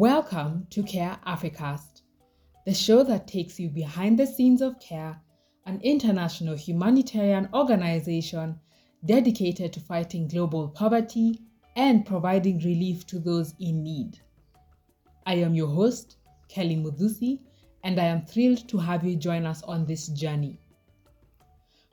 Welcome to Care Africast, the show that takes you behind the scenes of CARE, an international humanitarian organization dedicated to fighting global poverty and providing relief to those in need. I am your host, Kelly Mudhusi, and I am thrilled to have you join us on this journey.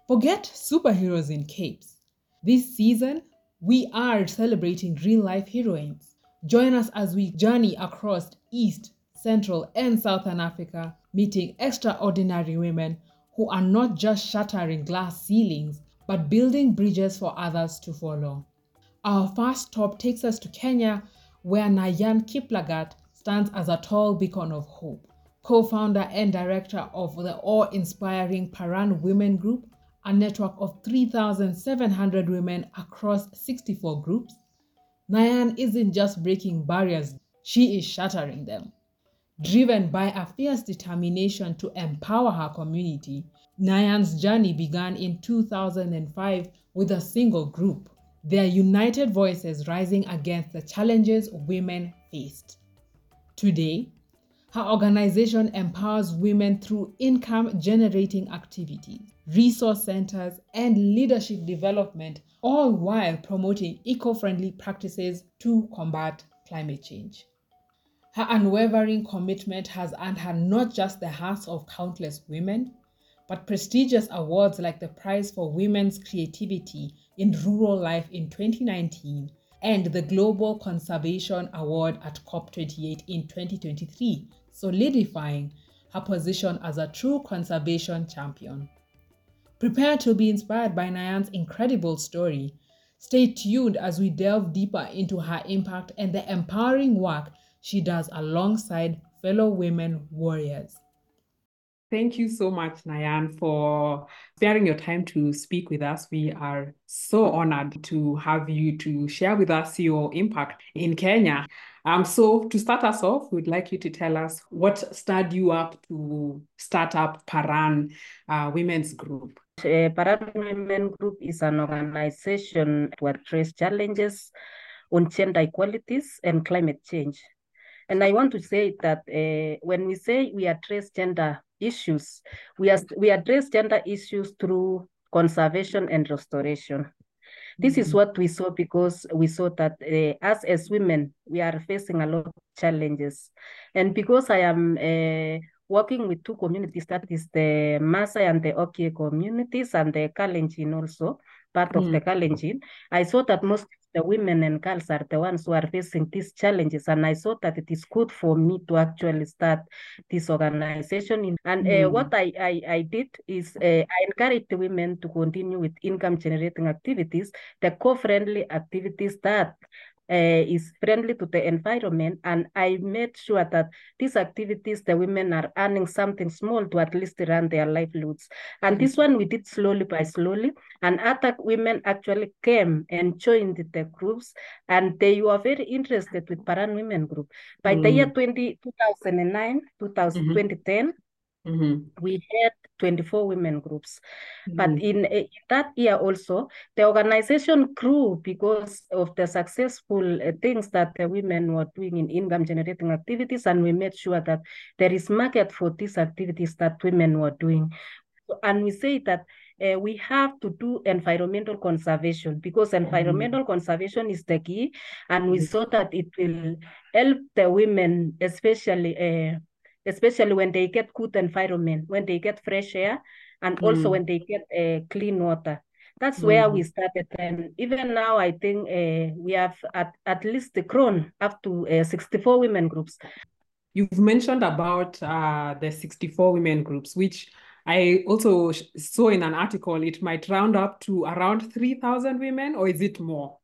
Forget superheroes in capes. This season, we are celebrating real life heroines. Join us as we journey across East, Central, and Southern Africa, meeting extraordinary women who are not just shattering glass ceilings, but building bridges for others to follow. Our first stop takes us to Kenya, where Naiyan Kiplagat stands as a tall beacon of hope. Co founder and director of the awe inspiring Paran Women Group, a network of 3,700 women across 64 groups, Naiyan isn't just breaking barriers, she is shattering them. Driven by a fierce determination to empower her community, Naiyan's journey began in 2005 with a single group, their united voices rising against the challenges women faced. Today, her organization empowers women through income generating activities, resource centers, and leadership development, all while promoting eco friendly practices to combat climate change. Her unwavering commitment has earned her not just the hearts of countless women, but prestigious awards like the Prize for Women's Creativity in Rural Life in 2019 and the Global Conservation Award at COP28 in 2023, solidifying her position as a true conservation champion. Prepare to be inspired by Naiyan's incredible story. Stay tuned as we delve deeper into her impact and the empowering work she does alongside fellow women warriors. Thank you so much, Naiyan, for sparing your time to speak with us. We are so honored to have you to share with us your impact in Kenya. Um, so to start us off, we'd like you to tell us what stirred you up to start up Paran uh, Women's Group. Uh, Paran Women Group is an organization to address challenges on gender equalities and climate change. And I want to say that uh, when we say we address gender issues, we, are, we address gender issues through conservation and restoration. This mm -hmm. is what we saw because we saw that uh, us as women, we are facing a lot of challenges. And because I am uh, working with two communities, that is the Maasai and the Ogiek communities and the Kalenjin also, part mm. of the Kalenjin, I saw that most the women and girls are the ones who are facing these challenges. And I saw that it is good for me to actually start this organization. And mm. uh, what I, I, I, did is uh, I encouraged the women to continue with income generating activities, the co-friendly activities that uh, is friendly to the environment. And I made sure that these activities, the women are earning something small to at least run their livelihoods. And mm -hmm. this one we did slowly by slowly. And other women actually came and joined the groups. And they were very interested with Paran Women Group. By mm -hmm. the year 20, 2009, 2000, mm -hmm. 2010, Mm-hmm. We had 24 women groups. Mm-hmm. But in, in, that year also, the organization grew because of the successful uh, things that the women were doing in income generating activities. And we made sure that there is market for these activities that women were doing. And we say that uh, we have to do environmental conservation because mm-hmm. environmental mm-hmm. conservation is the key. And we mm-hmm. saw that it will help the women, especially uh, especially when they get good environment, when they get fresh air, and also mm. when they get uh, clean water. That's mm. where we started. And even now, I think uh, we have at, at least grown up to uh, 64 women groups. You've mentioned about uh, the 64 women groups, which I also saw in an article, it might round up to around 3,000 women, or is it more?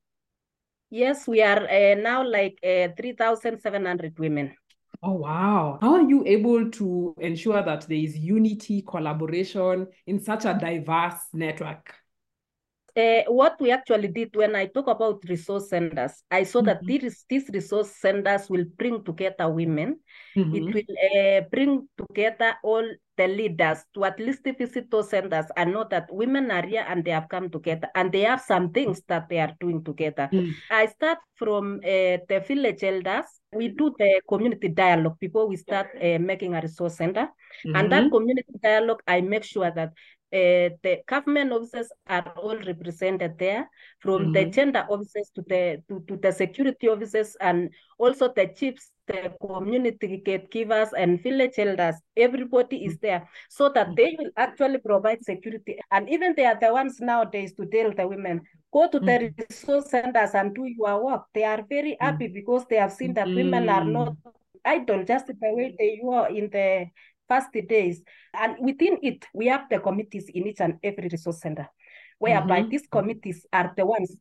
Yes, we are uh, now like uh, 3,700 women. Oh, wow. How are you able to ensure that there is unity, collaboration in such a diverse network? Uh, what we actually did when I talk about resource centers, I saw that Mhm. these, these resource centers will bring together women. It Mhm. will uh, bring together all the leaders to at least visit those centers and know that women are here and they have come together and they have some things that they are doing together. Mm. I start from uh, the village elders. We do the community dialogue before we start uh, making a resource center. And that Mhm. community dialogue, I make sure that uh, the government officers are all represented there, from the Mhm. gender officers to the to, to the security officers, and also the chiefs, the community gatekeepers, and village elders. Everybody is there, so that they will actually provide security. And even they are the ones nowadays to tell the women, go to the Mhm. resource centers and do your work. They are very happy because they have seen that women are not idle just the way they were in the past days. And within it, we have the committees in each and every resource center, whereby Mhm. these committees are the ones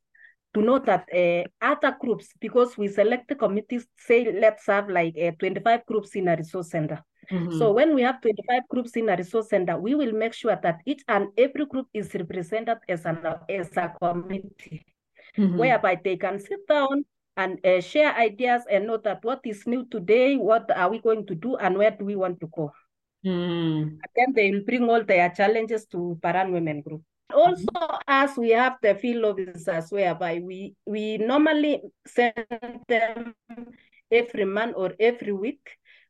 to know that uh, other groups, because we select the committees, say let's have like uh, 25 groups in a resource center. Mhm. So when we have 25 groups in a resource center, we will make sure that each and every group is represented as, an, as a committee, Mhm. whereby they can sit down and uh, share ideas and know that what is new today, what are we going to do, and where do we want to go. Mm. Then they will bring all their challenges to Paran Women Group. Also, as we have the field officers, whereby we, we normally send them every month or every week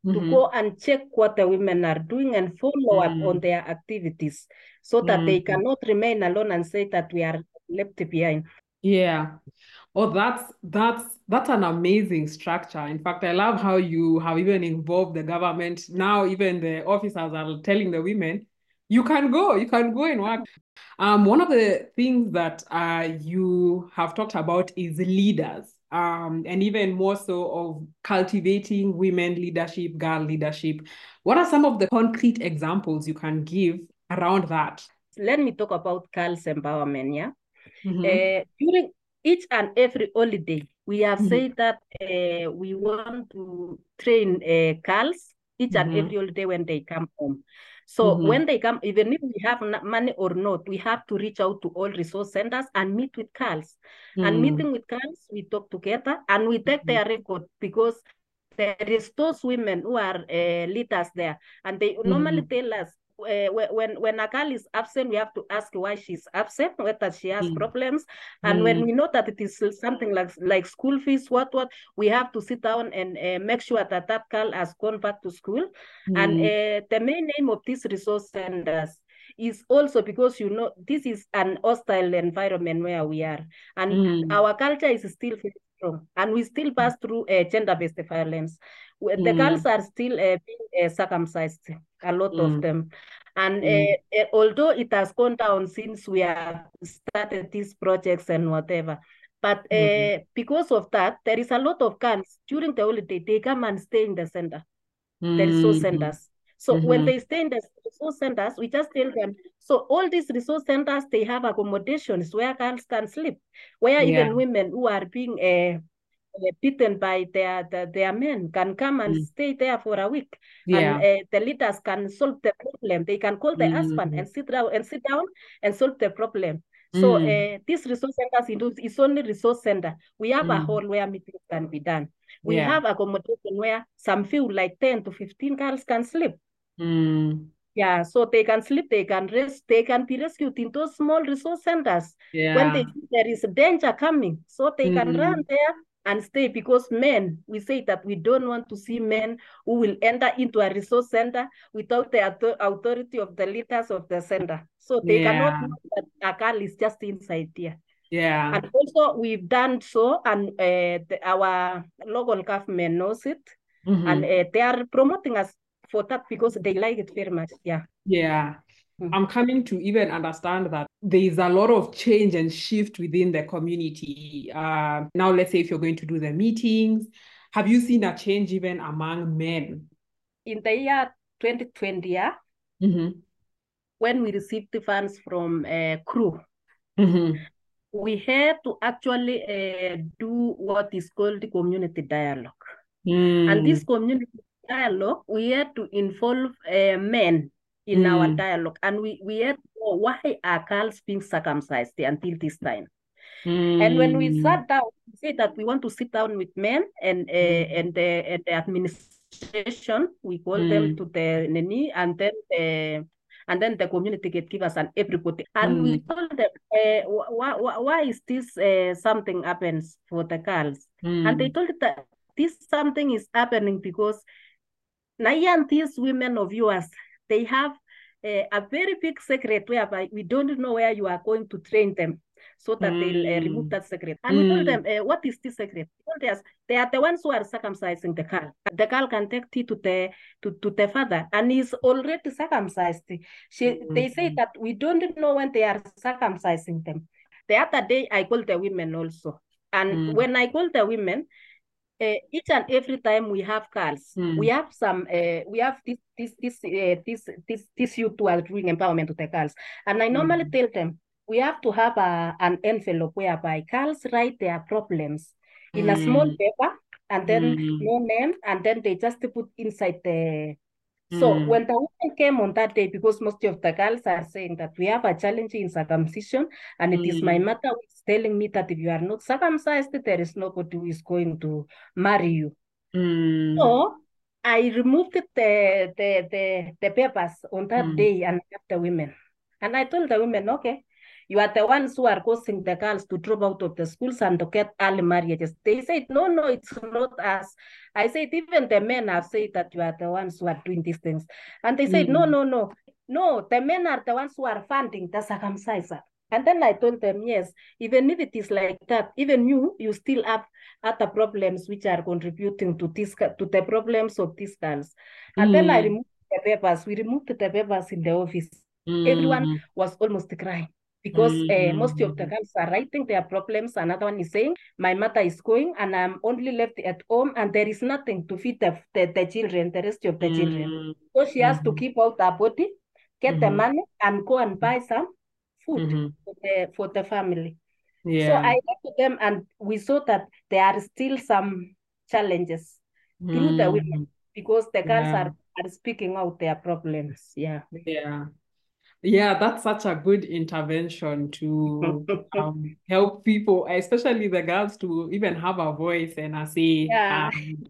to Mhm. go and check what the women are doing and follow up Mm. on their activities so that they Mhm. cannot remain alone and say that we are left behind. Yeah. Oh, that's that's that's an amazing structure. In fact, I love how you have even involved the government. Now, even the officers are telling the women, you can go, you can go and work. Um, one of the things that uh, you have talked about is leaders, um, and even more so of cultivating women leadership, girl leadership. What are some of the concrete examples you can give around that? Let me talk about girls' empowerment, yeah? Mhm. Uh, during each and every holiday, we have Mhm. said that uh, we want to train uh, girls each and Mhm. every holiday when they come home. So Mhm. when they come, even if we have money or not, we have to reach out to all resource centers and meet with girls. And Mm. meeting with girls, we talk together and we take their record because there is those women who are uh, leaders there, and they normally Mhm. tell us uh, when when a girl is absent, we have to ask why she's absent, whether she has Mm. problems, and when Mm. we know that it is something like like school fees, what what, we have to sit down and uh, make sure that that girl has gone back to school. And Mm. uh, the main name of these resource centers is also because you know this is an hostile environment where we are, and Mm. our culture is still and we still pass through uh, gender-based violence. The girls Mm. are still uh, being uh, circumcised, a lot of Mm. them. And Mm. uh, uh, although it has gone down since we have started these projects and whatever, but uh, Mm. because of that, there is a lot of girls during the holiday, they come and stay in the center, the resource Mhm. centers. So when Mhm. they stay in the resource centers, we just tell them, so all these resource centers, they have accommodations where girls can sleep, where Yeah. even women who are being uh, uh, beaten by their, their, their men can come and Mm. stay there for a week. Yeah. And uh, the leaders can solve the problem. They can call the husband Mhm. and sit down and sit down and solve the problem. So Mm. uh, this resource centers in is only resource center. We have a Mm. hall where meetings can be done. We Yeah. have accommodation where some few like 10 to 15 girls can sleep. Mm. Yeah, so they can sleep, they can rest, they can be rescued in those small resource centers when they there is danger coming. So they can run Mm. there and stay because men, we say that we don't want to see men who will enter into a resource center without the authority of the leaders of the center. So they cannot Yeah. know that a girl is just inside there. Yeah. And also we've done so, and uh, the, our local government knows it, and Mhm. uh, they are promoting us for that because they like it very much. Yeah. Yeah. Mm. I'm coming to even understand that there is a lot of change and shift within the community. Uh, now, let's say if you're going to do the meetings, have you seen a change even among men? In the year 2020, yeah, Mhm. when we received the funds from uh, crew, Mhm. we had to actually uh, do what is called the community dialogue. And this Mm. community dialogue, we had to involve uh, men in Mm. our dialogue. And we, we had, oh, why are girls being circumcised until this time? And when we Mm. sat down, we said that we want to sit down with men and uh, Mm. and the, and the administration. We call them Mm. to the nini, and then the and then the community gatekeepers and everybody. And we Mm. told them, uh, why, why, why is this uh, something happens for the girls? And they Mm. told that this something is happening because Naiyan, these women of yours, they have uh, a very big secret whereby we don't know where you are going to train them so that they'll uh, remove Mm. that secret. And we told Mm. them, uh, what is this secret? They told us they are the ones who are circumcising the girl. The girl can take tea to the to, to the father, and he's already circumcised. She, they say Mm. that we don't know when they are circumcising them. The other day, I called the women also, and Mm. when I called the women, uh, each and every time we have girls, we Mm. have some, uh, we have this, this, this, uh, this, this, this youth who are doing empowerment to the girls. And I normally Mm. tell them, we have to have a, an envelope whereby girls write their problems in a small Mm. paper and then Mm. no name, and then they just put inside the, so Mm. when the woman came on that day, because most of the girls are saying that we have a challenge in circumcision, and it is my Mm. mother who is telling me that if you are not circumcised, there is nobody who is going to marry you. Mm. So I removed the the the, the papers on that Mm. day and left the women. And I told the women, okay, you are the ones who are causing the girls to drop out of the schools and to get early marriages. They said, no, no, it's not us. I said, even the men have said that you are the ones who are doing these things. And they said, no, Mm. no, no. No, the men are the ones who are funding the circumciser. And then I told them, yes, even if it is like that, even you, you still have other problems which are contributing to this to the problems of these girls. And then I Mm. removed the papers. We removed the papers in the office. Everyone Mm. was almost crying because uh, most of the Mm. girls are writing their problems. Another one is saying, my mother is going and I'm only left at home and there is nothing to feed the, the, the children, the rest of the children. Mm. So she has to Mhm. keep out her body, get the money and go and buy some food for the, for the family. So I went to them and we saw that there are still some challenges through the women Mm. because the girls Yeah. are, are speaking out their problems. Yeah. Yeah. Yeah, that's such a good intervention to um, help people, especially the girls, to even have a voice and a say. Yeah. Um,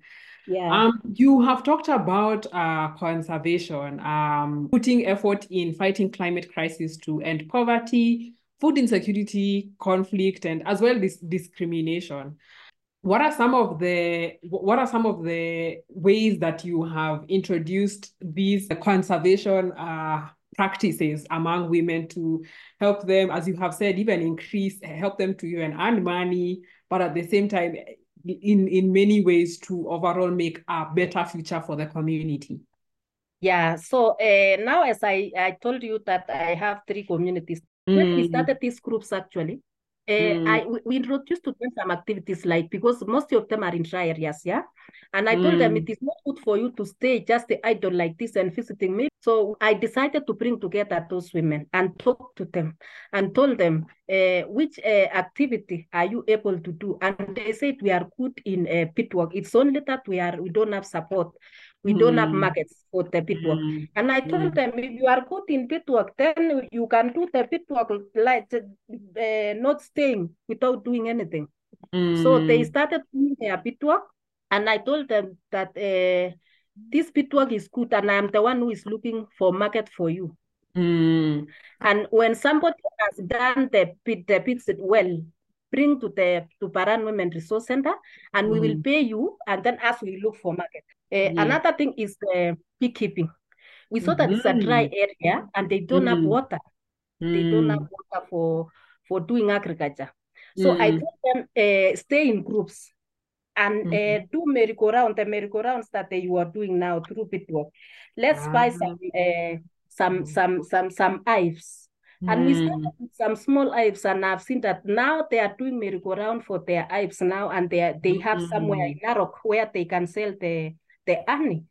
Yeah. um, you have talked about uh, conservation, um, putting effort in fighting climate crisis to end poverty, food insecurity, conflict, and as well this discrimination. What are some of the what are some of the ways that you have introduced these conservation uh, practices among women to help them, as you have said, even increase, help them to even earn money, but at the same time, in in many ways to overall make a better future for the community? Yeah. So uh, now, as I, I told you that I have three communities. When we Mm, started these groups, actually, mm, I we, introduced to them some activities like because most of them are in dry areas, yeah. And I told them mm, it is not good for you to stay just idle like this and visiting me. So I decided to bring together those women and talk to them and told them uh, which uh, activity are you able to do. And they said we are good in uh, pit work. It's only that we are we don't have support. We don't have mm, markets for the pit work. mm, And I told mm, them, if you are good in pit work, then you can do the pit work like uh, not staying without doing anything. So they mm, started doing their pit work, and I told them that uh, this pit work is good, and I'm the one who is looking for market for you. mm, And when somebody has done the pit, the pits well, bring to the to Paran Women Resource Center, and we will mm, pay you, and then as we look for market. Uh, yeah. another thing is uh, beekeeping. We saw that it's a dry Mhm, area and they don't have mm, water. They don't have mm, water for for doing agriculture. So I mm, told them uh, stay in groups and mhm. uh, do merry-go-round, the merry-go-rounds that uh, you are doing now through Pitwalk. Let's buy Ah, some uh, some some some some hives. And we started with some small hives, and I've seen that now they are doing merry-go-round for their hives now, and they are, they have somewhere mm, in Narok where they can sell the the honey.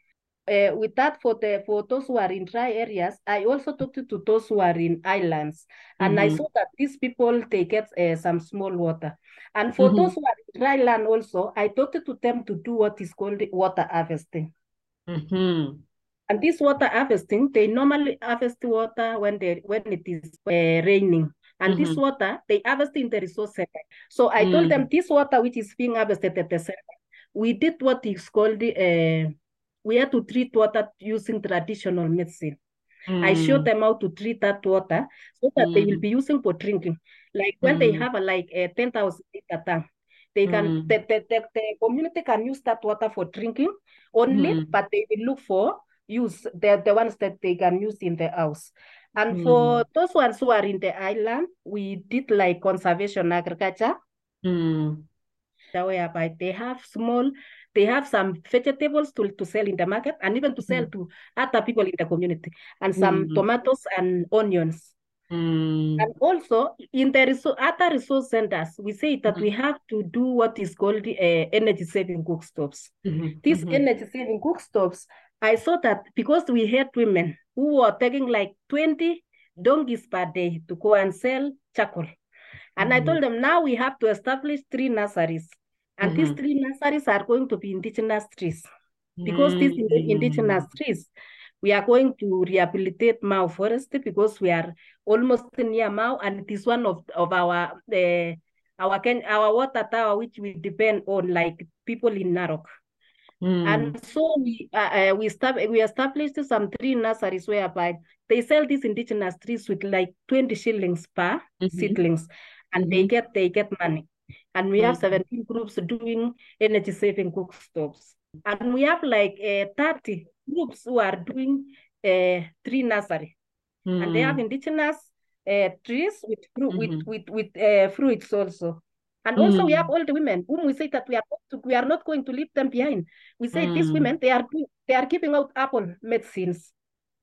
Uh, with that, for the for those who are in dry areas, I also talked to those who are in islands, and I mhm, saw that these people they get uh, some small water. And for those mhm, who are in dry land also, I talked to them to do what is called water harvesting. mhm. And this water harvesting, they normally harvest water when they when it is uh, raining. And this Mhm. water, they harvest in the resource center. So I told them this water which is being harvested at the center, we did what is called the, uh, we had to treat water using traditional medicine. I showed Mm. them how to treat that water so that they will Mm. be using for drinking. Like when they Mm. have a, like a 10,000 liter tank, they can, Mm. the, the, the, the community can use that water for drinking only, Mm. but they will look for use the, the ones that they can use in the house. And Mm. for those ones who are in the island, we did like conservation agriculture Mm. whereby they have small, they have some vegetables to, to sell in the market and even to sell to other people in the community, and some Mm. tomatoes and onions. Mm. And also in the other resource centers, we say that we have to do what is called uh, energy saving cookstoves. Mhm. These Mhm. energy saving cookstoves, I saw that because we had women who were taking like 20 donkeys per day to go and sell charcoal. And I Mhm. told them now we have to establish three nurseries. And these Mhm. three nurseries are going to be indigenous trees. Because these indigenous Mm. trees, we are going to rehabilitate Mau Forest because we are almost near Mau and it is one of, of our uh, our Ken, our water tower which we depend on like people in Narok. Mm. And so we uh, uh, we start we established some three nurseries whereby they sell these indigenous trees with like 20 shillings per Mhm. seedlings and they Mhm. get they get money. And we have Mhm. 17 groups doing energy saving cookstoves. And we have like uh, 30 groups who are doing uh, tree nursery. And they have Mm. indigenous uh, trees with fruit with with with uh, fruits also. And also we have Mm. old women whom we say that we are not to, we are not going to leave them behind. We say these Mm. women they are they are giving out apple medicines.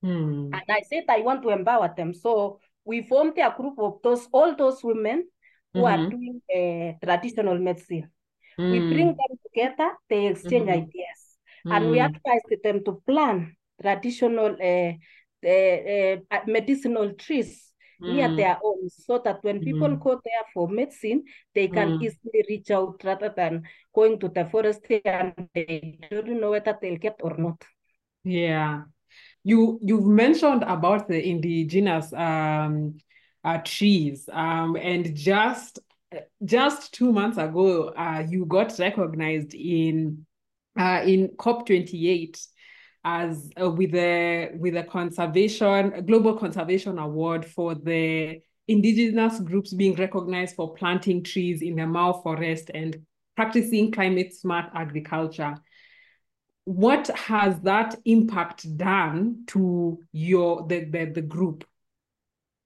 Mm. And I said I want to empower them. So we formed a group of those all those women who are Mhm. doing uh, traditional medicine. We bring Mm. them together, they exchange Mhm. ideas, and we Mm. advise them to plant traditional uh, uh, medicinal trees near Mm. their homes so that when people Mm. go there for medicine, they can Mm. easily reach out rather than going to the forest and they don't know whether they'll get or not. Yeah. You you've mentioned about the indigenous um uh, trees um and just just two months ago uh you got recognized in uh in COP28 as uh, with the with a conservation global conservation award for the indigenous groups being recognized for planting trees in the Mau forest and practicing climate smart agriculture what has that impact done to your the the, the group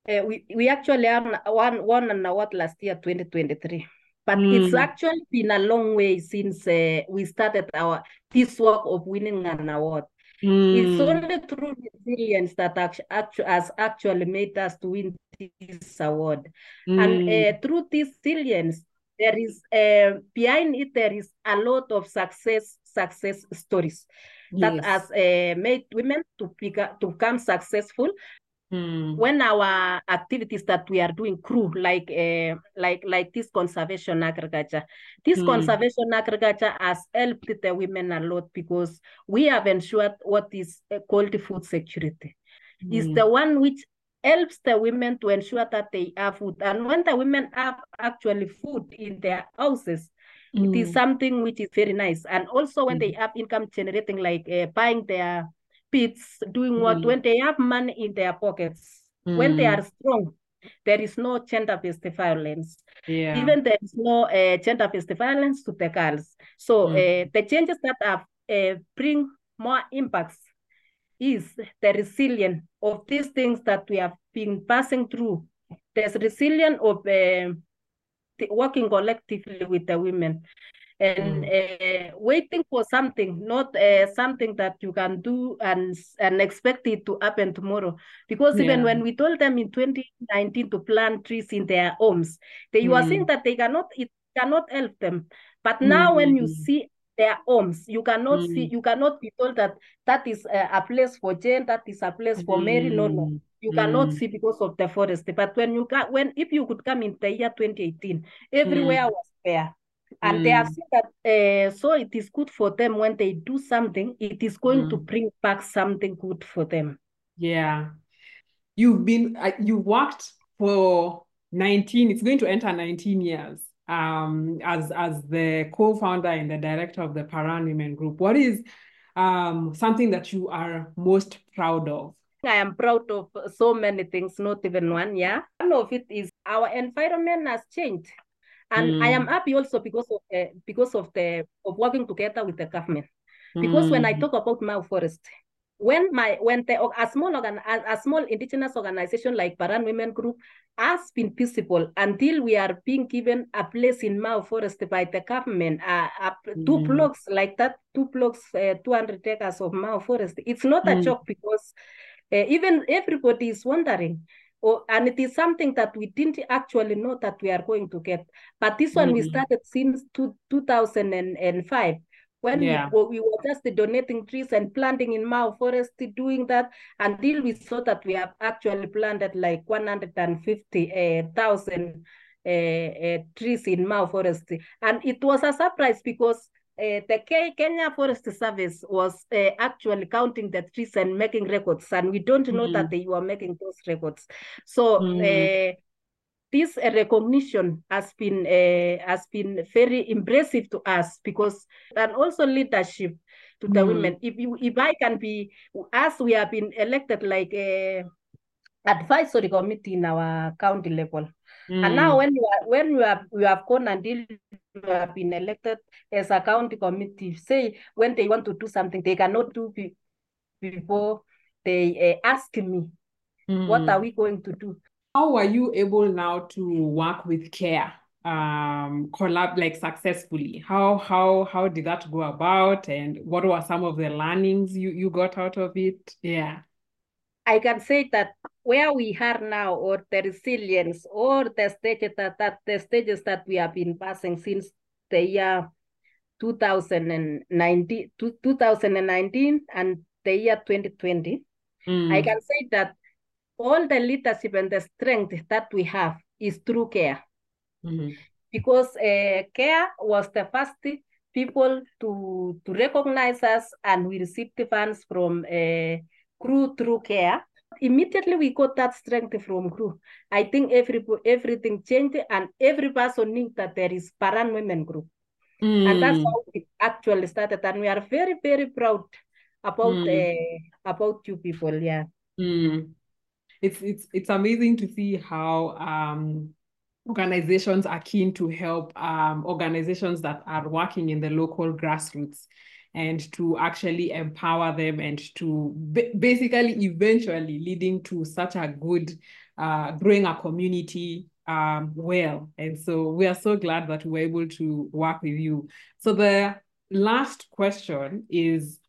Uh, we, we actually won, won, an award last year, 2023. But it's Mm. actually been a long way since uh, we started our this work of winning an award. It's Mm. only through resilience that actu- has actually made us to win this award. And Mm. uh, through this resilience, there is uh, behind it there is a lot of success success stories that Yes. has uh, made women to beca- to become successful Mm. when our activities that we are doing crew like uh, like like this conservation agriculture this Mm. conservation agriculture has helped the women a lot because we have ensured what is uh, called food security is Mm. the one which helps the women to ensure that they have food and when the women have actually food in their houses it is Mm. something which is very nice and also when they Mhm. have income generating like uh, buying their pits doing what Mhm. when they have money in their pockets when they Mm. are strong there is no gender-based violence Yeah. even there is no uh, gender-based violence to the girls so Mm. uh, the changes that have uh, bring more impacts is the resilience of these things that we have been passing through there's resilience of the- working collectively with the women and uh, waiting for something, not uh, something that you can do and and expect it to happen tomorrow. Because even when we told them in 2019 to plant trees in their homes, they were saying Mm. that they cannot, it cannot help them. But now when you Mm. see their homes, you cannot see, Mm. you cannot be told that that is uh, a place for Jane, that is a place for Mary. No, no. Mm. You cannot Mm. see because of the forest. But when you can, when if you could come in the year 2018, everywhere Mm. was bare. And they have Mm. seen that, uh, so it is good for them when they do something, it is going to Mm. bring back something good for them. Yeah. You've been uh, you worked for 19, it's going to enter 19 years um as as the co-founder and the director of the Paran Women Group. What is um something that you are most proud of? I am proud of so many things, not even one. Yeah. One of it is our environment has changed. And I am Mm. happy also because of uh, because of the of working together with the government. Because when I Mm. talk about Mau Forest, when my when the a small organ a, a small indigenous organization like Paran Women Group has been visible until we are being given a place in Mau Forest by the government, uh, uh, two Mm. blocks like that, two blocks, uh, 200 acres of Mau Forest. It's not a Mm. joke because uh, even everybody is wondering. Oh, and it is something that we didn't actually know that we are going to get. But this one we Mm. started since two, 2005 when Yeah. we, we were just donating trees and planting in Mau Forest, doing that until we saw that we have actually planted like 150,000 uh, uh, trees in Mau Forest. And it was a surprise because the Ke- Kenya Forest Service was uh, actually counting the trees and making records, and we don't know that Mm. they were making those records. So Mm. uh, this recognition has been uh, has been very impressive to us because and also leadership to the Mm. women. If you if I can be as we have been elected like a advisory committee in our county level. And now Mm. when you are when you have you have gone until you have been elected as a county committee, say when they want to do something, they cannot do be, before they uh, ask me, what are Mm. we going to do? How were you able now to work with CARE um collab like successfully? How how how did that go about and what were some of the learnings you you got out of it? Yeah. I can say that where we are now, or the resilience, or the stages that, that the stages that we have been passing since the year 2019, 2019 and the year 2020, I Mm. can say that all the leadership and the strength that we have is through care Mhm. because uh, care was the first people to to recognize us and we received the funds from uh, crew through care immediately we got that strength from crew i think every everything changed and every person knew that there is paran women group and that's Mm. how it actually started and we are very very proud about Mm. uh, about you people yeah Mm. It's it's it's amazing to see how um organizations are keen to help um organizations that are working in the local grassroots and to actually empower them and to ba- basically eventually leading to such a good uh growing a community um well. And so we are so glad that we were able to work with you. So the last question is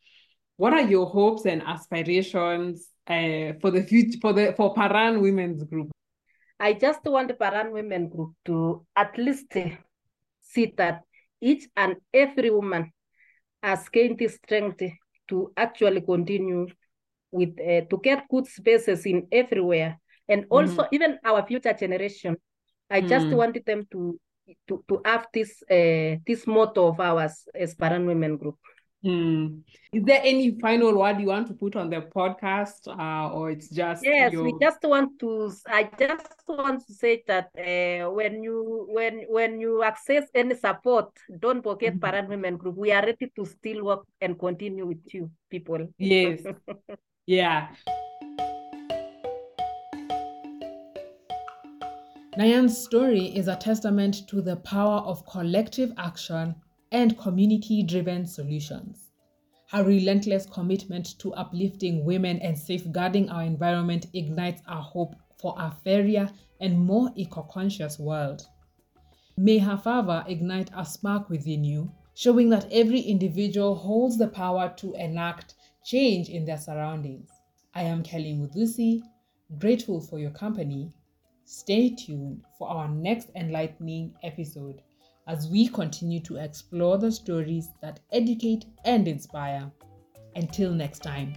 what are your hopes and aspirations uh, for the future for the for Paran Women's Group? I just want the Paran Women Group to at least see that each and every woman has gained the strength to actually continue with uh, to get good spaces in everywhere, and also Mhm. even our future generation. I just Mm. wanted them to to to have this uh, this motto of ours as Paran Women Group. Mm. Is there any final word you want to put on the podcast, uh, or it's just Yes, your? we just want to. I just want to say that uh, when you when when you access any support, don't forget Mhm. Paran Women Group. We are ready to still work and continue with you people. Yes. Yeah. Naiyan's story is a testament to the power of collective action and community driven solutions. Her relentless commitment to uplifting women and safeguarding our environment ignites our hope for a fairer and more eco conscious world. May her fervor ignite a spark within you, showing that every individual holds the power to enact change in their surroundings. I am Kelly Mudusi, grateful for your company. Stay tuned for our next enlightening episode as we continue to explore the stories that educate and inspire. Until next time.